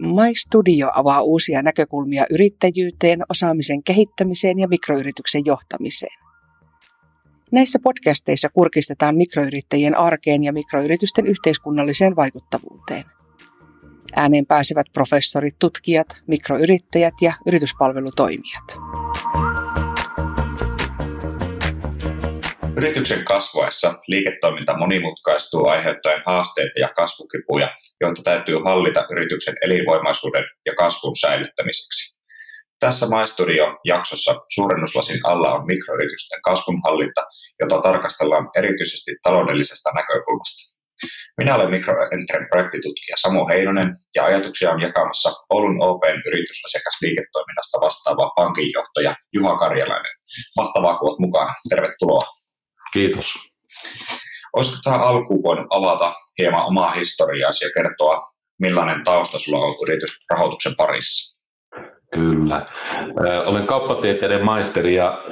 My Studio avaa uusia näkökulmia yrittäjyyteen, osaamisen kehittämiseen ja mikroyrityksen johtamiseen. Näissä podcasteissa kurkistetaan mikroyrittäjien arkeen ja mikroyritysten yhteiskunnalliseen vaikuttavuuteen. Ääneen pääsevät professorit, tutkijat, mikroyrittäjät ja yrityspalvelutoimijat. Yrityksen kasvaessa liiketoiminta monimutkaistuu aiheuttaen haasteita ja kasvukipuja, joita täytyy hallita yrityksen elinvoimaisuuden ja kasvun säilyttämiseksi. Tässä MyStudio-jaksossa suurennuslasin alla on mikroyritysten kasvunhallinta, jota tarkastellaan erityisesti taloudellisesta näkökulmasta. Minä olen MikroEntren projektitutkija Samu Heinonen ja ajatuksia on jakamassa Oulun Open yritysasiakasliiketoiminnasta vastaava pankinjohtaja Juha Karjalainen. Mahtavaa, kun olet mukana. Tervetuloa. Kiitos. Olisiko tähän alkuun voinut avata hieman omaa historiaasi ja kertoa, millainen tausta sulla on yritysrahoituksen parissa? Kyllä. Olen kauppatieteiden maisteri ja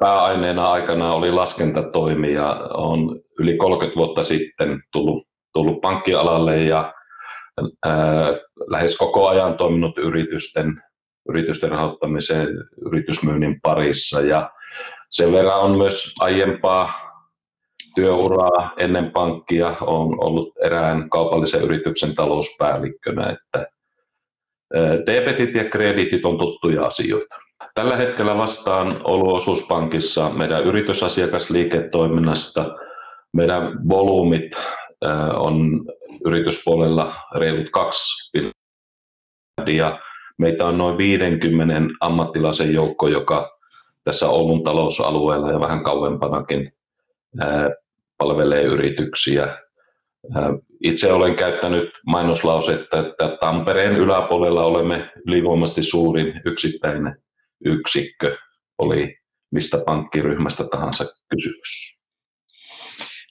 pääaineena aikana oli laskentatoimi ja olen yli 30 vuotta sitten tullut, tullut pankkialalle ja lähes koko ajan toiminut yritysten, yritysten rahoittamisen yritysmyynnin parissa ja sen verran on myös aiempaa työuraa ennen pankkia on ollut erään kaupallisen yrityksen talouspäällikkönä, että debetit ja kreditit on tuttuja asioita. Tällä hetkellä vastaan Oulu Osuuspankissa meidän yritysasiakasliiketoiminnasta. Meidän volyymit on yrityspuolella reilut 2 miljardia. Meitä on noin 50 ammattilaisen joukko, joka tässä Oulun talousalueella ja vähän kauempanakin palvelee yrityksiä. Itse olen käyttänyt mainoslausetta, että Tampereen yläpuolella olemme ylivoimasti suurin yksittäinen yksikkö, oli mistä pankkiryhmästä tahansa kysymys.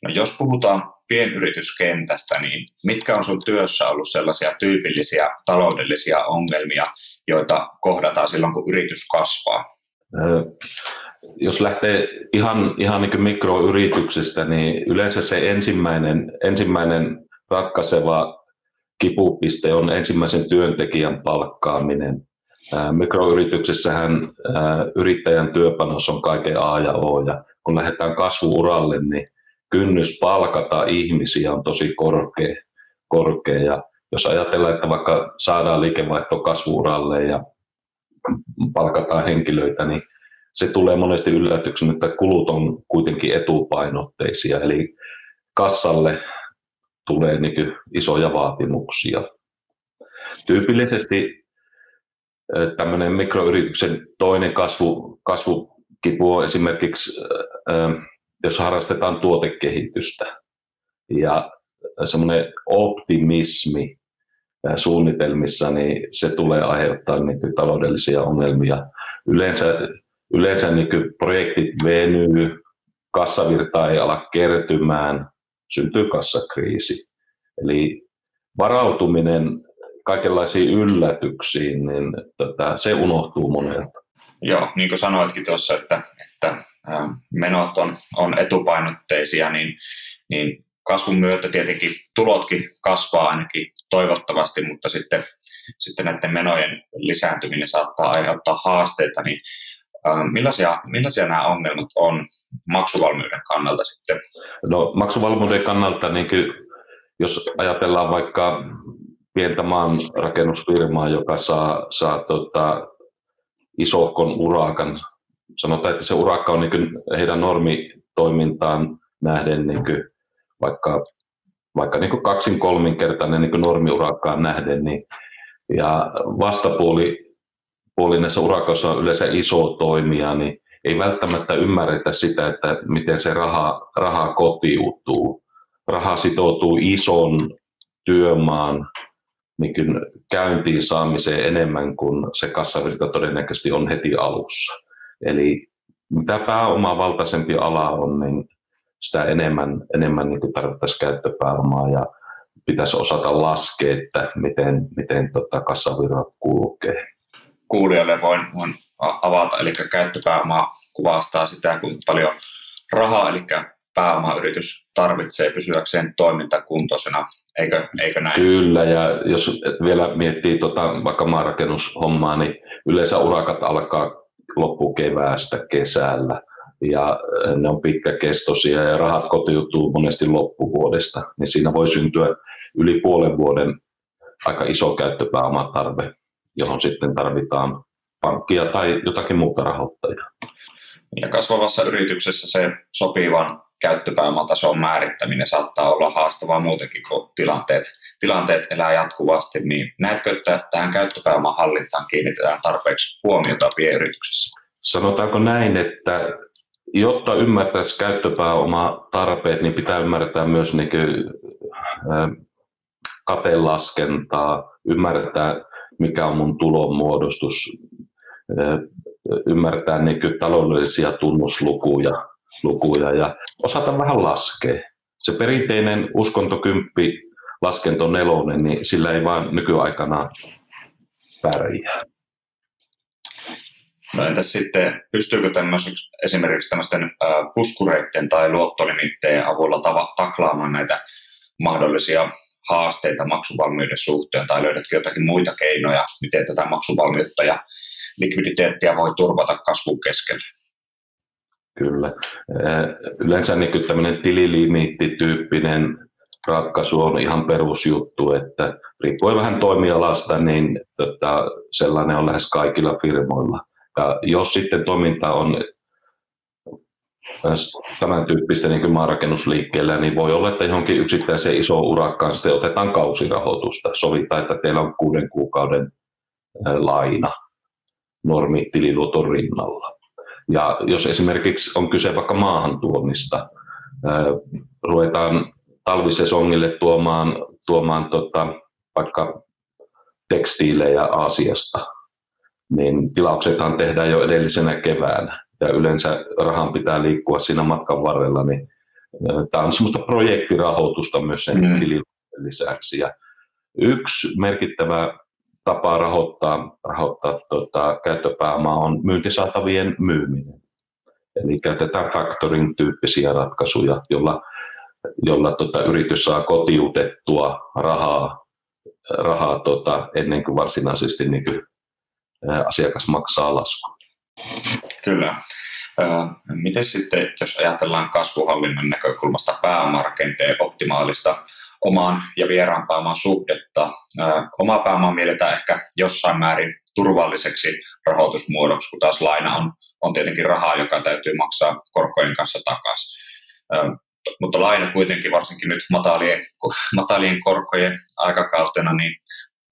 No jos puhutaan pienyrityskentästä, niin mitkä on sun työssä ollut sellaisia tyypillisiä taloudellisia ongelmia, joita kohdataan silloin, kun yritys kasvaa? Jos lähtee ihan, ihan niin mikroyrityksestä, niin yleensä se ensimmäinen, ensimmäinen ratkaiseva kipupiste on ensimmäisen työntekijän palkkaaminen. Mikroyrityksessähän yrittäjän työpanos on kaiken A ja O, ja kun lähdetään kasvuuralle, niin kynnys palkata ihmisiä on tosi korkea. korkea. Ja jos ajatellaan, että vaikka saadaan liikevaihto kasvuuralle ja palkataan henkilöitä, niin se tulee monesti yllätyksen, että kulut on kuitenkin etupainotteisia, eli kassalle tulee niin isoja vaatimuksia. Tyypillisesti tämmöinen mikroyrityksen toinen kasvu, kasvukipu on esimerkiksi, jos harrastetaan tuotekehitystä ja semmoinen optimismi suunnitelmissa, niin se tulee aiheuttaa niin taloudellisia ongelmia. Yleensä yleensä niin projektit venyy, kassavirta ei ala kertymään, syntyy kassakriisi. Eli varautuminen kaikenlaisiin yllätyksiin, niin tota, se unohtuu monelta. Joo, niin kuin sanoitkin tuossa, että, että menot on, on etupainotteisia, niin, niin kasvun myötä tietenkin tulotkin kasvaa ainakin toivottavasti, mutta sitten, sitten näiden menojen lisääntyminen saattaa aiheuttaa haasteita, niin Ähm, millaisia, millaisia nämä ongelmat on maksuvalmiuden kannalta sitten? No maksuvalmiuden kannalta, niin kuin, jos ajatellaan vaikka pientä maanrakennusfirmaa, joka saa, saa tota, isohkon urakan, sanotaan, että se urakka on niin heidän normitoimintaan nähden niin kuin, vaikka, vaikka niin kaksin kolminkertainen niin normiurakkaan nähden, niin, ja vastapuoli puoli näissä urakoissa on yleensä iso toimija, niin ei välttämättä ymmärretä sitä, että miten se raha, raha kotiutuu. Raha sitoutuu ison työmaan niin käyntiin saamiseen enemmän kuin se kassavirta todennäköisesti on heti alussa. Eli mitä pääomavaltaisempi ala on, niin sitä enemmän, enemmän niin tarvittaisiin käyttöpääomaa ja pitäisi osata laskea, että miten, miten tota kassavirrat kulkee kuulijoille voin, voin avata, eli käyttöpääoma kuvastaa sitä, kuinka paljon rahaa, eli pääomayritys tarvitsee pysyäkseen toimintakuntoisena eikö, eikö näin? Kyllä, ja jos vielä miettii tota, vaikka maanrakennushommaa, niin yleensä urakat alkaa loppukeväästä kesällä ja ne on pitkäkestoisia ja rahat kotiutuu monesti loppuvuodesta, niin siinä voi syntyä yli puolen vuoden aika iso käyttöpääomatarve, johon sitten tarvitaan pankkia tai jotakin muuta rahoittajaa. Ja kasvavassa yrityksessä se sopivan käyttöpääomatason määrittäminen saattaa olla haastavaa muutenkin, kun tilanteet, tilanteet elää jatkuvasti. Niin näetkö, että tähän käyttöpääoman hallintaan kiinnitetään tarpeeksi huomiota pienyrityksessä? Sanotaanko näin, että jotta ymmärtäisi käyttöpääoma tarpeet, niin pitää ymmärtää myös niin kuin, katelaskentaa, ymmärtää mikä on mun tulonmuodostus, ymmärtää niin kuin taloudellisia tunnuslukuja lukuja ja osata vähän laskea. Se perinteinen uskontokymppi, laskento nelonen, niin sillä ei vaan nykyaikana pärjää. No entäs sitten, pystyykö esimerkiksi tämmöisten puskureiden tai luottolimittejä avulla tava, taklaamaan näitä mahdollisia haasteita maksuvalmiuden suhteen, tai löydätkö jotakin muita keinoja, miten tätä maksuvalmiutta ja likviditeettiä voi turvata kasvun keskellä? Kyllä. Yleensä niin tämmöinen tililimiittityyppinen ratkaisu on ihan perusjuttu, että riippuen vähän toimialasta, niin tota, sellainen on lähes kaikilla firmoilla. Ja jos sitten toiminta on tämän tyyppistä niin maanrakennusliikkeellä, niin voi olla, että johonkin yksittäiseen isoon urakkaan sitten otetaan kausirahoitusta. Sovitaan, että teillä on kuuden kuukauden laina normitililuoton rinnalla. Ja jos esimerkiksi on kyse vaikka maahantuonnista, ruvetaan talvisesongille tuomaan, tuomaan tota, vaikka tekstiilejä Aasiasta, niin tilauksethan tehdään jo edellisenä keväänä ja yleensä rahan pitää liikkua siinä matkan varrella, niin tämä on semmoista projektirahoitusta myös sen mm. tilin lisäksi. Ja yksi merkittävä tapa rahoittaa, rahoittaa tota, käyttöpääomaa on myyntisaatavien myyminen. Eli käytetään factoring-tyyppisiä ratkaisuja, jolla, jolla tota, yritys saa kotiutettua rahaa, rahaa tota, ennen kuin varsinaisesti niin kuin, asiakas maksaa laskun. Kyllä. Miten sitten, jos ajatellaan kasvuhallinnan näkökulmasta pääomarakenteen optimaalista omaan ja vieraan pääoman suhdetta. Oma pääoma mielletään ehkä jossain määrin turvalliseksi rahoitusmuodoksi, kun taas laina on, on tietenkin rahaa, joka täytyy maksaa korkojen kanssa takaisin. Mutta laina kuitenkin varsinkin nyt matalien, matalien korkojen aikakautena niin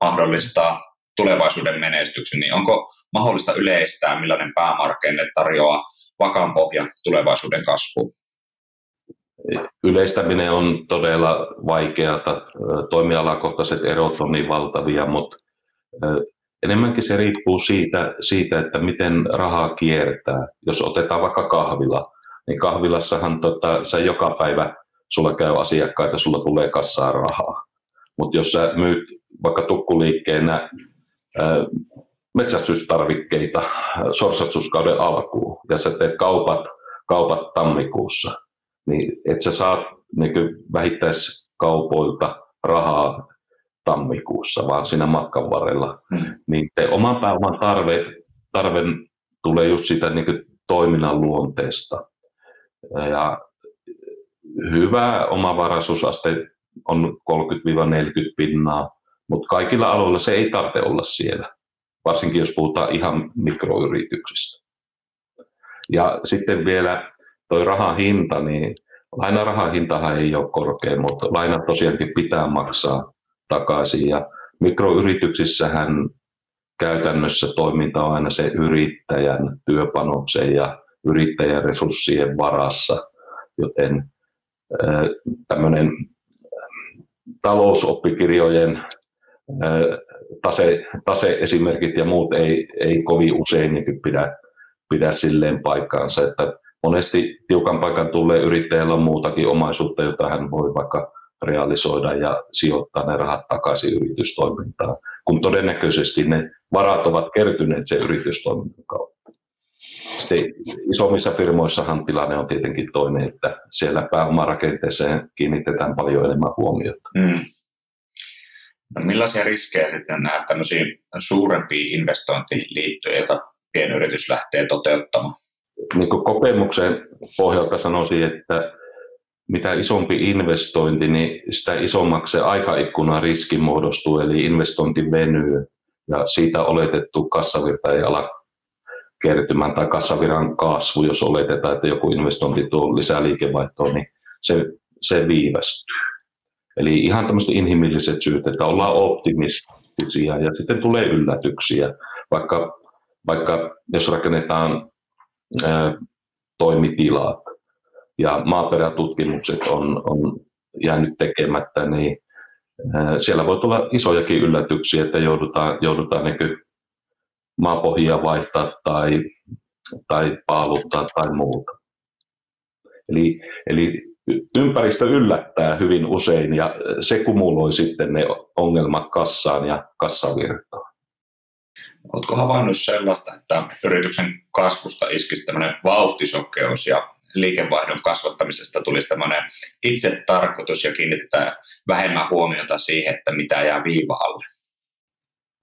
mahdollistaa tulevaisuuden menestyksen, niin onko mahdollista yleistää, millainen päämarkenne tarjoaa vakaan pohjan tulevaisuuden kasvuun? Yleistäminen on todella vaikeaa, toimialakohtaiset erot on niin valtavia, mutta enemmänkin se riippuu siitä, siitä, että miten rahaa kiertää. Jos otetaan vaikka kahvila, niin kahvilassahan tota, sä joka päivä sulla käy asiakkaita, sulla tulee kassaa rahaa. Mutta jos sä myyt vaikka tukkuliikkeenä metsästystarvikkeita sorsastuskauden alkuun ja sä teet kaupat, kaupat tammikuussa, niin et sä saat niin vähittäiskaupoilta rahaa tammikuussa, vaan siinä matkan varrella. Mm. Niin te oman pääoman tarve, tarve tulee just sitä niin toiminnan luonteesta. Ja hyvä omavaraisuusaste on 30-40 pinnaa, mutta kaikilla aloilla se ei tarvitse olla siellä, varsinkin jos puhutaan ihan mikroyrityksistä. Ja sitten vielä tuo rahan hinta, niin lainarahan hintahan ei ole korkea, mutta laina tosiaankin pitää maksaa takaisin. Ja mikroyrityksissähän käytännössä toiminta on aina se yrittäjän työpanoksen ja yrittäjän resurssien varassa, joten tämmöinen talousoppikirjojen tase, tase-esimerkit ja muut ei, ei kovin usein niin pidä, pidä silleen paikkaansa, että monesti tiukan paikan tulee yrittäjällä on muutakin omaisuutta, jota hän voi vaikka realisoida ja sijoittaa ne rahat takaisin yritystoimintaan, kun todennäköisesti ne varat ovat kertyneet sen yritystoiminnan kautta. Sitten isommissa firmoissahan tilanne on tietenkin toinen, että siellä pääomarakenteeseen kiinnitetään paljon enemmän huomiota. Mm. No millaisia riskejä sitten nämä tämmöisiin suurempiin investointiin liittyen, joita pienyritys lähtee toteuttamaan? Niin kokemuksen pohjalta sanoisin, että mitä isompi investointi, niin sitä isommaksi se aikaikkunan riski muodostuu, eli investointi venyy ja siitä oletettu kassavirta ei ala kertymään tai kassaviran kasvu, jos oletetaan, että joku investointi tuo lisää liikevaihtoa, niin se, se viivästyy. Eli ihan tämmöiset inhimilliset syyt, että ollaan optimistisia ja sitten tulee yllätyksiä, vaikka, vaikka jos rakennetaan ää, toimitilat ja maaperätutkimukset on, on jäänyt tekemättä, niin ää, siellä voi tulla isojakin yllätyksiä, että joudutaan, joudutaan niin maapohjia vaihtaa tai, tai paaluttaa tai muuta. Eli, eli ympäristö yllättää hyvin usein ja se kumuloi sitten ne ongelmat kassaan ja kassavirtaan. Oletko havainnut sellaista, että yrityksen kasvusta iskisi tämmöinen vauhtisokeus ja liikevaihdon kasvattamisesta tulisi tämmöinen itse tarkoitus ja kiinnitetään vähemmän huomiota siihen, että mitä jää viiva alle?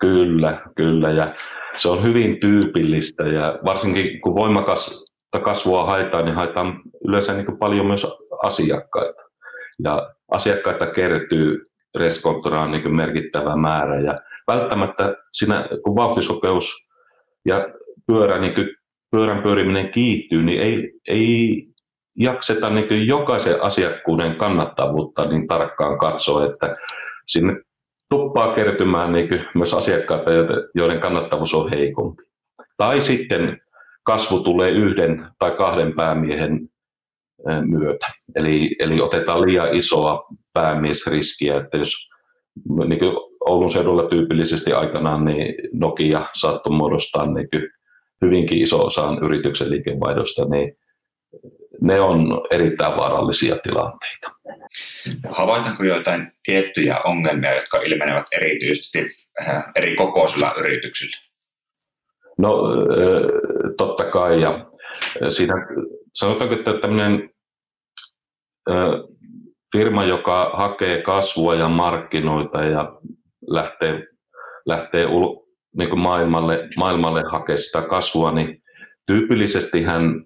Kyllä, kyllä. Ja se on hyvin tyypillistä ja varsinkin kun voimakas kasvua haetaan, niin haetaan yleensä niin paljon myös asiakkaita. Ja asiakkaita kertyy reskonttoraan niin merkittävä määrä ja välttämättä siinä, kun vauhtisokeus ja pyörä, niin pyörän pyöriminen kiihtyy, niin ei, ei jakseta niin jokaisen asiakkuuden kannattavuutta niin tarkkaan katsoa, että sinne tuppaa kertymään niin myös asiakkaita, joiden kannattavuus on heikompi. Tai sitten kasvu tulee yhden tai kahden päämiehen myötä. Eli, eli otetaan liian isoa päämiesriskiä, että jos niin kuin Oulun seudulla tyypillisesti aikanaan niin Nokia saattoi muodostaa niin hyvinkin iso osan yrityksen liikevaihdosta, niin ne on erittäin vaarallisia tilanteita. Havaitaanko joitain tiettyjä ongelmia, jotka ilmenevät erityisesti äh, eri kokoisilla yrityksillä? No totta kai, ja siinä sanotaanko, että tämmöinen firma, joka hakee kasvua ja markkinoita ja lähtee, lähtee ul, niin kuin maailmalle, maailmalle hakemaan sitä kasvua, niin tyypillisesti hän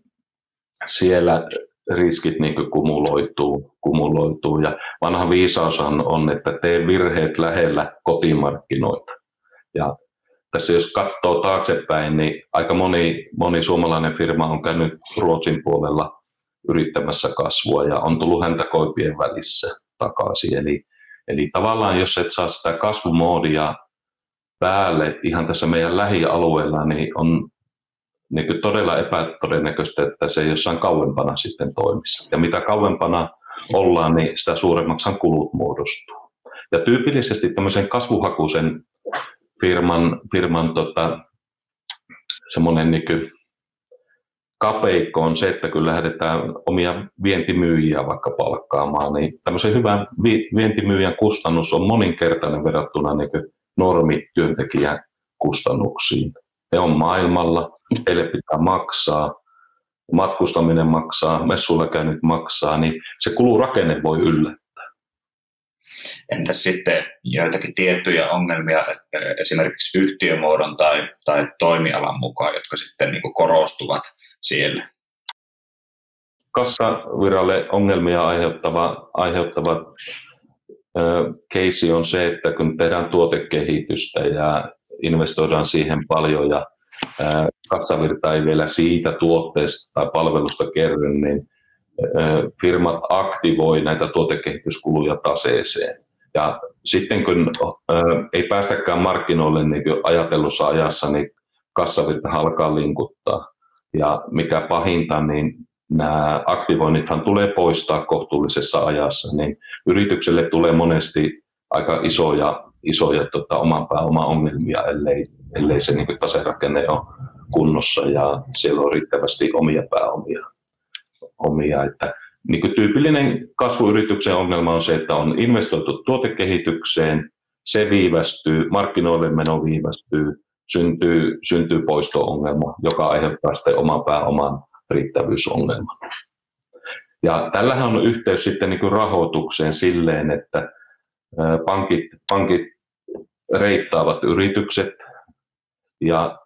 siellä riskit niin kuin kumuloituu, kumuloituu. Ja vanha viisaushan on, että tee virheet lähellä kotimarkkinoita. Ja tässä jos katsoo taaksepäin, niin aika moni, moni suomalainen firma on käynyt Ruotsin puolella yrittämässä kasvua ja on tullut häntä koipien välissä takaisin. Eli, eli tavallaan jos et saa sitä kasvumoodia päälle ihan tässä meidän lähialueella, niin on niin kuin todella epätodennäköistä, että se jossain kauempana sitten toimisi. Ja mitä kauempana ollaan, niin sitä suuremmaksi kulut muodostuu. Ja tyypillisesti tämmöisen kasvuhakuisen firman, firman tota, semmoinen niin kapeikko on se, että kun lähdetään omia vientimyyjiä vaikka palkkaamaan, niin tämmöisen hyvän vi- vientimyyjän kustannus on moninkertainen verrattuna niin normityöntekijän kustannuksiin. Ne on maailmalla, heille pitää maksaa, matkustaminen maksaa, messuilla käynyt maksaa, niin se kulurakenne voi yllättää. Entäs sitten joitakin tiettyjä ongelmia esimerkiksi yhtiömuodon tai, tai toimialan mukaan, jotka sitten niin kuin korostuvat siellä? Kassaviralle ongelmia aiheuttava, aiheuttava ö, keisi on se, että kun tehdään tuotekehitystä ja investoidaan siihen paljon ja ö, kassavirta ei vielä siitä tuotteesta tai palvelusta kerry, niin firmat aktivoi näitä tuotekehityskuluja taseeseen. Ja sitten kun ei päästäkään markkinoille niin ajatellussa ajassa, niin kassavirta alkaa linkuttaa. Ja mikä pahinta, niin nämä aktivoinnithan tulee poistaa kohtuullisessa ajassa, niin yritykselle tulee monesti aika isoja, isoja tota, oman pääoman ongelmia, ellei, ellei se niin taserakenne ole kunnossa ja siellä on riittävästi omia pääomia. Omia, että niin kuin tyypillinen kasvuyrityksen ongelma on se, että on investoitu tuotekehitykseen, se viivästyy, markkinoille meno viivästyy, syntyy, syntyy poisto-ongelma, joka aiheuttaa sitten oman pääoman riittävyysongelman. Ja tällähän on yhteys sitten niin kuin rahoitukseen silleen, että pankit, pankit reittaavat yritykset ja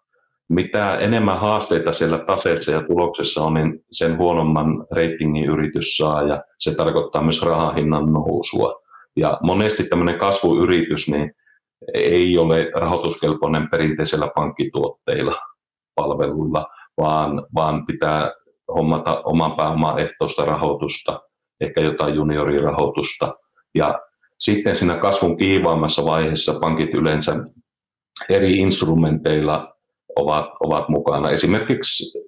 mitä enemmän haasteita siellä taseessa ja tuloksessa on, niin sen huonomman reitingin yritys saa ja se tarkoittaa myös rahahinnan nousua. Ja monesti tämmöinen kasvuyritys niin ei ole rahoituskelpoinen perinteisellä pankkituotteilla, palveluilla, vaan, vaan pitää hommata oman pääoman ehtoista rahoitusta, ehkä jotain juniorirahoitusta. Ja sitten siinä kasvun kiivaammassa vaiheessa pankit yleensä eri instrumenteilla ovat, ovat mukana. Esimerkiksi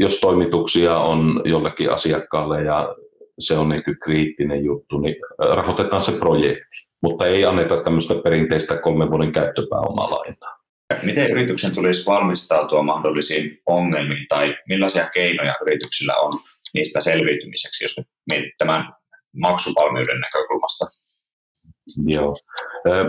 jos toimituksia on jollekin asiakkaalle ja se on niin kriittinen juttu, niin rahoitetaan se projekti, mutta ei anneta tämmöistä perinteistä kolmen vuoden käyttöpääomaa lainaa. Miten yrityksen tulisi valmistautua mahdollisiin ongelmiin tai millaisia keinoja yrityksillä on niistä selviytymiseksi, jos mietit tämän maksuvalmiuden näkökulmasta? Joo.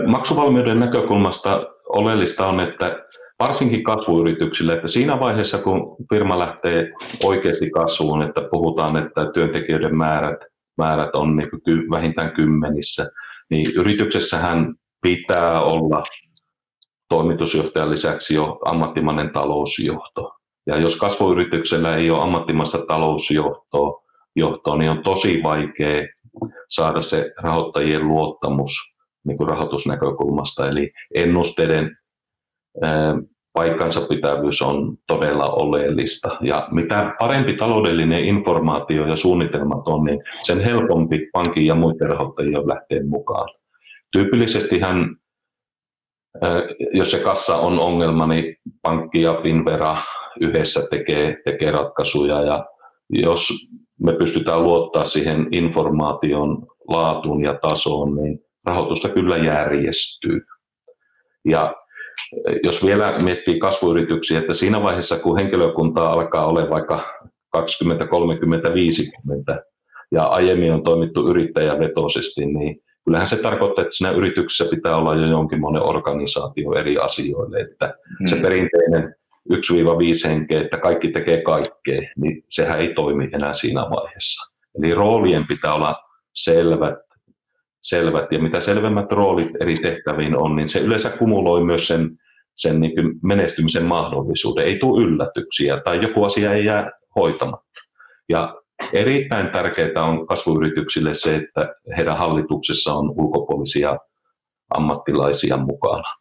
Maksuvalmiuden näkökulmasta oleellista on, että varsinkin kasvuyrityksille, että siinä vaiheessa, kun firma lähtee oikeasti kasvuun, että puhutaan, että työntekijöiden määrät, määrät on niin kuin vähintään kymmenissä, niin yrityksessähän pitää olla toimitusjohtajan lisäksi jo ammattimainen talousjohto. Ja jos kasvuyrityksellä ei ole ammattimaista talousjohtoa, johtoa, niin on tosi vaikea saada se rahoittajien luottamus niin kuin rahoitusnäkökulmasta. Eli ennusteiden paikkansa pitävyys on todella oleellista. Ja mitä parempi taloudellinen informaatio ja suunnitelmat on, niin sen helpompi pankin ja muiden rahoittajien lähteä mukaan. Tyypillisesti hän, jos se kassa on ongelma, niin pankki ja Finvera yhdessä tekee, tekee ratkaisuja ja jos me pystytään luottaa siihen informaation laatuun ja tasoon, niin rahoitusta kyllä järjestyy. Ja jos vielä miettii kasvuyrityksiä, että siinä vaiheessa, kun henkilökuntaa alkaa olla vaikka 20, 30, 50 ja aiemmin on toimittu yrittäjävetoisesti, niin kyllähän se tarkoittaa, että siinä yrityksessä pitää olla jo jonkinlainen organisaatio eri asioille, että hmm. se perinteinen 1-5 henkeä, että kaikki tekee kaikkea, niin sehän ei toimi enää siinä vaiheessa. Eli roolien pitää olla selvät selvät ja mitä selvemmät roolit eri tehtäviin on, niin se yleensä kumuloi myös sen, sen niin kuin menestymisen mahdollisuuden. Ei tule yllätyksiä tai joku asia ei jää hoitamatta. Ja erittäin tärkeää on kasvuyrityksille se, että heidän hallituksessa on ulkopuolisia ammattilaisia mukana.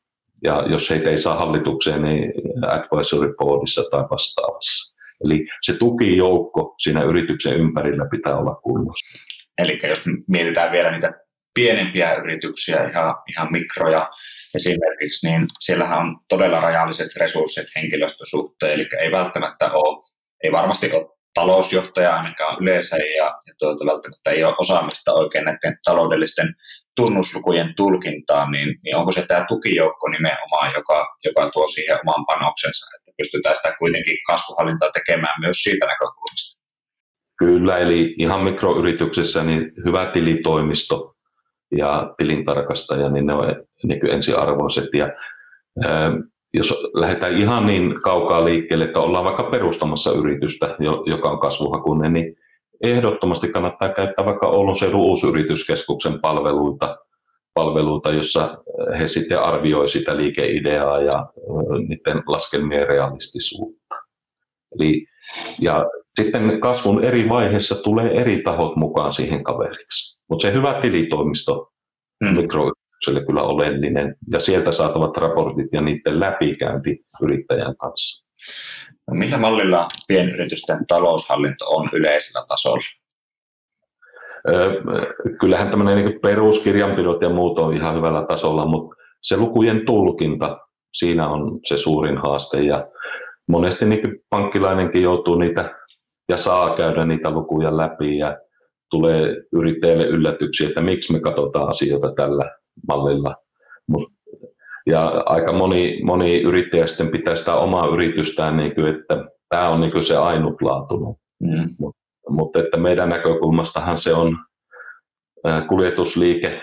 Ja jos heitä ei saa hallitukseen, niin advisory boardissa tai vastaavassa. Eli se tukijoukko siinä yrityksen ympärillä pitää olla kunnossa. Eli jos mietitään vielä niitä pienempiä yrityksiä, ihan, ihan mikroja esimerkiksi, niin siellähän on todella rajalliset resurssit henkilöstösuhteen, eli ei välttämättä ole, ei varmasti ole talousjohtaja ainakaan yleensä ja, ja tuota, välttämättä ei ole osaamista oikein näiden taloudellisten tunnuslukujen tulkintaan, niin, niin onko se tämä tukijoukko nimenomaan, joka, joka tuo siihen oman panoksensa, että pystytään sitä kuitenkin kasvuhallintaa tekemään myös siitä näkökulmasta? Kyllä, eli ihan mikroyrityksessä niin hyvä tilitoimisto ja tilintarkastaja, niin ne on niin ensiarvoiset. Ja, ää, jos lähdetään ihan niin kaukaa liikkeelle, että ollaan vaikka perustamassa yritystä, joka on kasvuhakuinen, niin ehdottomasti kannattaa käyttää vaikka Oulun seudun uusyrityskeskuksen palveluita, palveluita, jossa he sitten arvioi sitä liikeideaa ja niiden laskelmien realistisuutta. Eli, ja sitten kasvun eri vaiheissa tulee eri tahot mukaan siihen kaveriksi. Mutta se hyvä tilitoimisto hmm. mikroyritykselle kyllä oleellinen ja sieltä saatavat raportit ja niiden läpikäynti yrittäjän kanssa. No, millä mallilla pienyritysten taloushallinto on yleisellä tasolla? kyllähän tämmöinen niin peruskirjanpidot ja muut on ihan hyvällä tasolla, mutta se lukujen tulkinta, siinä on se suurin haaste ja monesti niin pankkilainenkin joutuu niitä ja saa käydä niitä lukuja läpi ja tulee yrittäjälle yllätyksiä, että miksi me katsotaan asioita tällä mallilla. Ja aika moni, moni yrittäjä sitten pitää sitä omaa yritystään, niin kuin, että tämä on niin kuin se ainutlaatuinen. Mm. Mutta, mutta että meidän näkökulmastahan se on kuljetusliike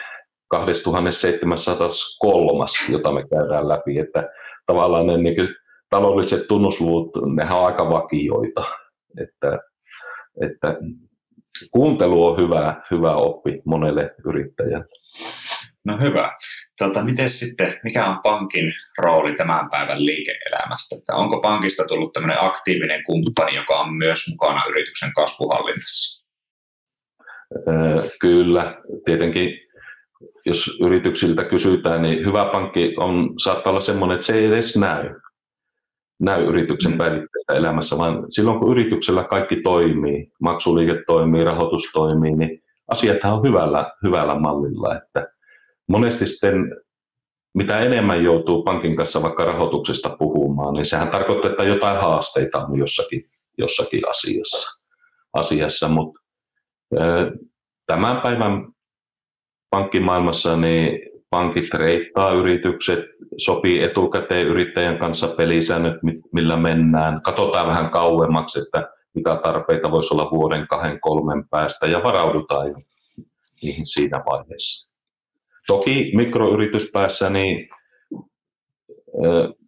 2703, jota me käydään läpi. Että tavallaan ne niin kuin, taloudelliset tunnusluvut, nehän on aika vakioita. Että, että kuuntelu on hyvä, hyvä oppi monelle yrittäjälle. No hyvä. Tuota, miten sitten, mikä on pankin rooli tämän päivän liike-elämästä? Että onko pankista tullut tämmöinen aktiivinen kumppani, joka on myös mukana yrityksen kasvuhallinnassa? Kyllä, tietenkin jos yrityksiltä kysytään, niin hyvä pankki on, saattaa olla sellainen, että se ei edes näy, näy yrityksen mm. päivittäisessä elämässä, vaan silloin kun yrityksellä kaikki toimii, maksuliike toimii, rahoitus toimii, niin asiathan on hyvällä, hyvällä mallilla. Että monesti sitten mitä enemmän joutuu pankin kanssa vaikka rahoituksesta puhumaan, niin sehän tarkoittaa, että jotain haasteita on jossakin, jossakin asiassa. asiassa. Mutta tämän päivän pankkimaailmassa niin pankit reittaa yritykset, sopii etukäteen yrittäjän kanssa pelisäännöt, millä mennään. Katsotaan vähän kauemmaksi, että mitä tarpeita voisi olla vuoden, kahden, kolmen päästä ja varaudutaan jo niihin siinä vaiheessa. Toki mikroyrityspäässä niin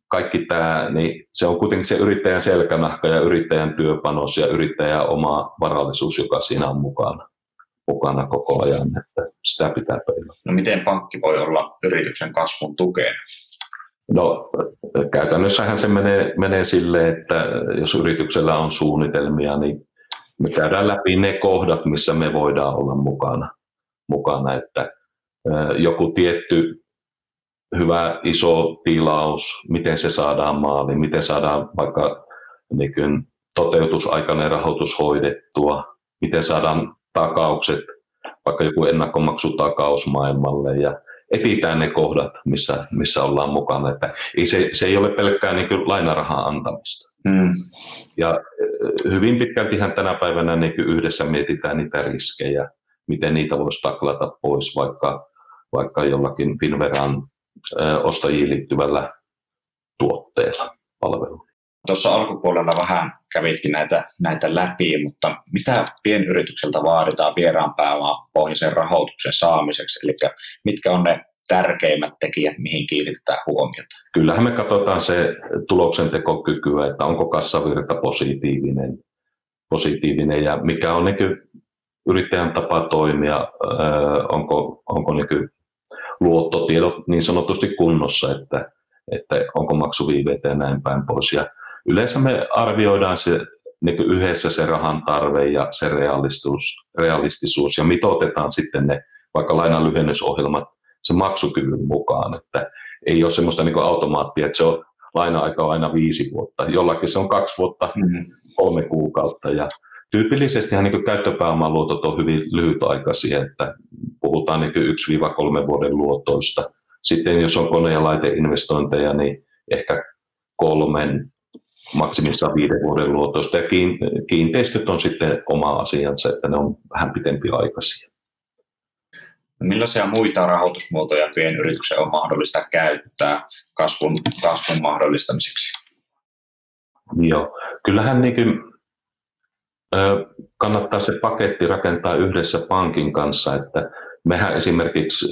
kaikki tämä, niin se on kuitenkin se yrittäjän selkänahka ja yrittäjän työpanos ja yrittäjän oma varallisuus, joka siinä on mukana mukana koko ajan, että sitä pitää peilata. No miten pankki voi olla yrityksen kasvun tukena? No käytännössähän se menee, menee sille, että jos yrityksellä on suunnitelmia, niin me käydään läpi ne kohdat, missä me voidaan olla mukana. mukana että joku tietty hyvä iso tilaus, miten se saadaan maaliin, miten saadaan vaikka niin toteutusaikainen rahoitus hoidettua, miten saadaan takaukset, vaikka joku ennakkomaksutakaus maailmalle ja etsitään ne kohdat, missä, missä ollaan mukana. Että ei se, se ei ole pelkkää niin lainarahan antamista. Mm. Ja hyvin pitkältihän tänä päivänä niin yhdessä mietitään niitä riskejä, miten niitä voisi taklata pois vaikka, vaikka jollakin Finveran ostajiin liittyvällä tuotteella, palvelulla. Tuossa alkupuolella vähän kävitkin näitä, näitä läpi, mutta mitä pienyritykseltä vaaditaan vieraan pääoman pohjaisen rahoituksen saamiseksi? Eli mitkä on ne tärkeimmät tekijät, mihin kiinnitetään huomiota? Kyllähän me katsotaan se tuloksentekokykyä, että onko kassavirta positiivinen, positiivinen ja mikä on niin yrittäjän tapa toimia, onko, onko niin luottotiedot niin sanotusti kunnossa, että, että onko maksuviiveitä ja näin päin pois. Ja yleensä me arvioidaan se niin yhdessä se rahan tarve ja se realistisuus, realistisuus ja mitoitetaan sitten ne vaikka lainan lyhennysohjelmat se maksukyvyn mukaan, että ei ole semmoista niin automaattia, että se on laina-aika on aina viisi vuotta, jollakin se on kaksi vuotta, mm-hmm. kolme kuukautta ja tyypillisesti niin käyttöpääoman luotot on hyvin lyhytaikaisia, että puhutaan niin 1-3 vuoden luotoista. Sitten jos on kone- ja laiteinvestointeja, niin ehkä kolmen maksimissaan viiden vuoden luotoista ja kiinteistöt on sitten oma asiansa, että ne on vähän aikaisia. Millaisia muita rahoitusmuotoja pienyrityksen on mahdollista käyttää kasvun, kasvun mahdollistamiseksi? Joo, kyllähän niin kuin, kannattaa se paketti rakentaa yhdessä pankin kanssa, että mehän esimerkiksi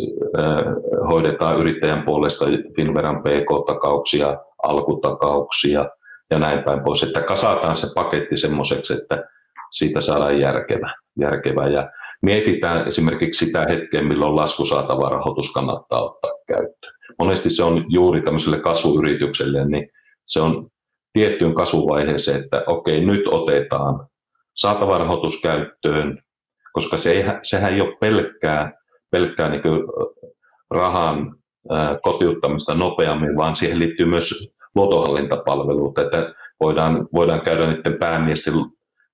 hoidetaan yrittäjän puolesta Finveran PK-takauksia, alkutakauksia – ja näin päin pois, että kasataan se paketti semmoiseksi, että siitä saadaan järkevä. järkevä. Ja mietitään esimerkiksi sitä hetkeä, milloin laskusaatava rahoitus kannattaa ottaa käyttöön. Monesti se on juuri tämmöiselle kasvuyritykselle, niin se on tiettyyn kasvuvaiheeseen, että okei, nyt otetaan saatava rahoitus käyttöön, koska se ei, sehän ei ole pelkkää, pelkkää niin rahan kotiuttamista nopeammin, vaan siihen liittyy myös luotohallintapalvelut, että voidaan, voidaan käydä niiden päämiesten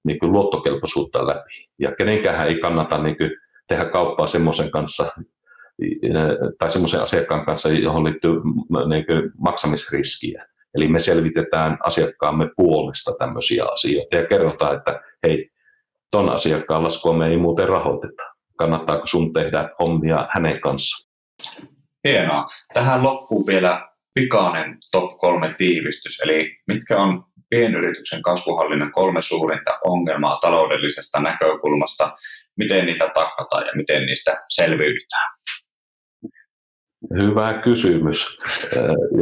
niin kuin luottokelpoisuutta läpi. Ja kenenkään ei kannata niin kuin, tehdä kauppaa semmoisen kanssa, tai semmoisen asiakkaan kanssa, johon liittyy niin kuin, maksamisriskiä. Eli me selvitetään asiakkaamme puolesta tämmöisiä asioita ja kerrotaan, että hei, ton asiakkaan laskua me ei muuten rahoiteta. Kannattaako sun tehdä hommia hänen kanssa? Hienoa. Tähän loppuun vielä pikainen top kolme tiivistys, eli mitkä on pienyrityksen kasvuhallinnan kolme suurinta ongelmaa taloudellisesta näkökulmasta, miten niitä takataan ja miten niistä selviydytään? Hyvä kysymys.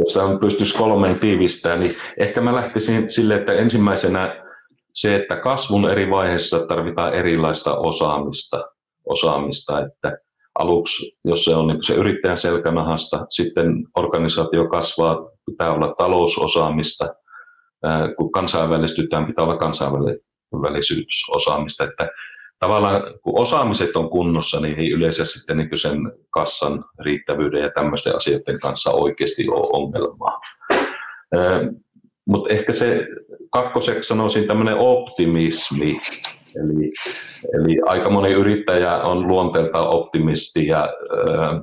Jos on pystyisi kolmeen tiivistämään, niin ehkä mä lähtisin sille, että ensimmäisenä se, että kasvun eri vaiheissa tarvitaan erilaista osaamista, osaamista että aluksi, jos se on niin se yrittäjän selkänahasta, sitten organisaatio kasvaa, pitää olla talousosaamista, kun kansainvälistytään, pitää olla kansainvälisyysosaamista, että tavallaan kun osaamiset on kunnossa, niin ei yleensä sitten niin sen kassan riittävyyden ja tämmöisten asioiden kanssa oikeasti ole ongelmaa. Mutta ehkä se kakkoseksi sanoisin tämmöinen optimismi, eli, eli aika moni yrittäjä on luonteeltaan optimisti ja äh,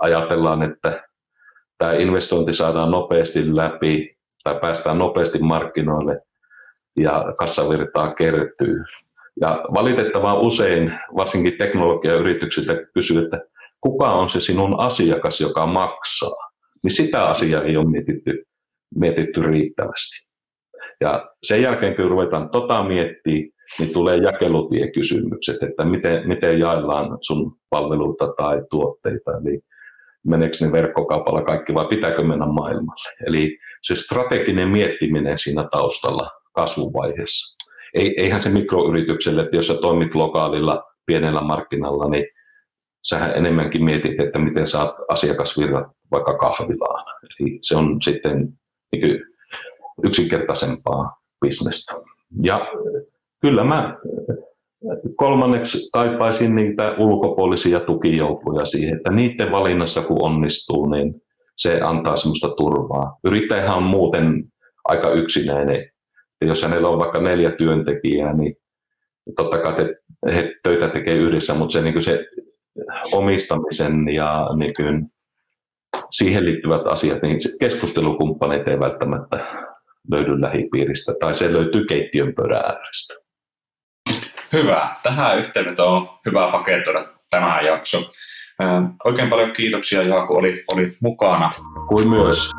ajatellaan, että tämä investointi saadaan nopeasti läpi tai päästään nopeasti markkinoille ja kassavirtaa kertyy. Ja valitettavan usein, varsinkin teknologiayrityksiltä kysyy, että kuka on se sinun asiakas, joka maksaa. Niin sitä asiaa ei ole mietitty, mietitty riittävästi. Ja sen jälkeen, kun ruvetaan tota miettimään, niin tulee jakelutiekysymykset, että miten, miten jaellaan sun palveluita tai tuotteita, eli meneekö ne verkkokaupalla kaikki vai pitääkö mennä maailmalle. Eli se strateginen miettiminen siinä taustalla kasvuvaiheessa eihän se mikroyritykselle, että jos sä toimit lokaalilla pienellä markkinalla, niin sähän enemmänkin mietit, että miten saat asiakasvirrat vaikka kahvilaan. Eli se on sitten niin yksinkertaisempaa bisnestä. Ja kyllä mä kolmanneksi kaipaisin niitä ulkopuolisia tukijoukkoja siihen, että niiden valinnassa kun onnistuu, niin se antaa semmoista turvaa. Yrittäjähän on muuten aika yksinäinen ja jos hänellä on vaikka neljä työntekijää, niin totta kai he, he töitä tekee yhdessä, mutta se, niin se omistamisen ja niin kuin siihen liittyvät asiat, niin keskustelukumppaneita ei välttämättä löydy lähipiiristä, tai se löytyy keittiön pöydän äärestä. Hyvä. Tähän yhteenvetoon on hyvä paketoida tämä jakso. Oikein paljon kiitoksia, Jaaku, oli, oli mukana. Kuin myös.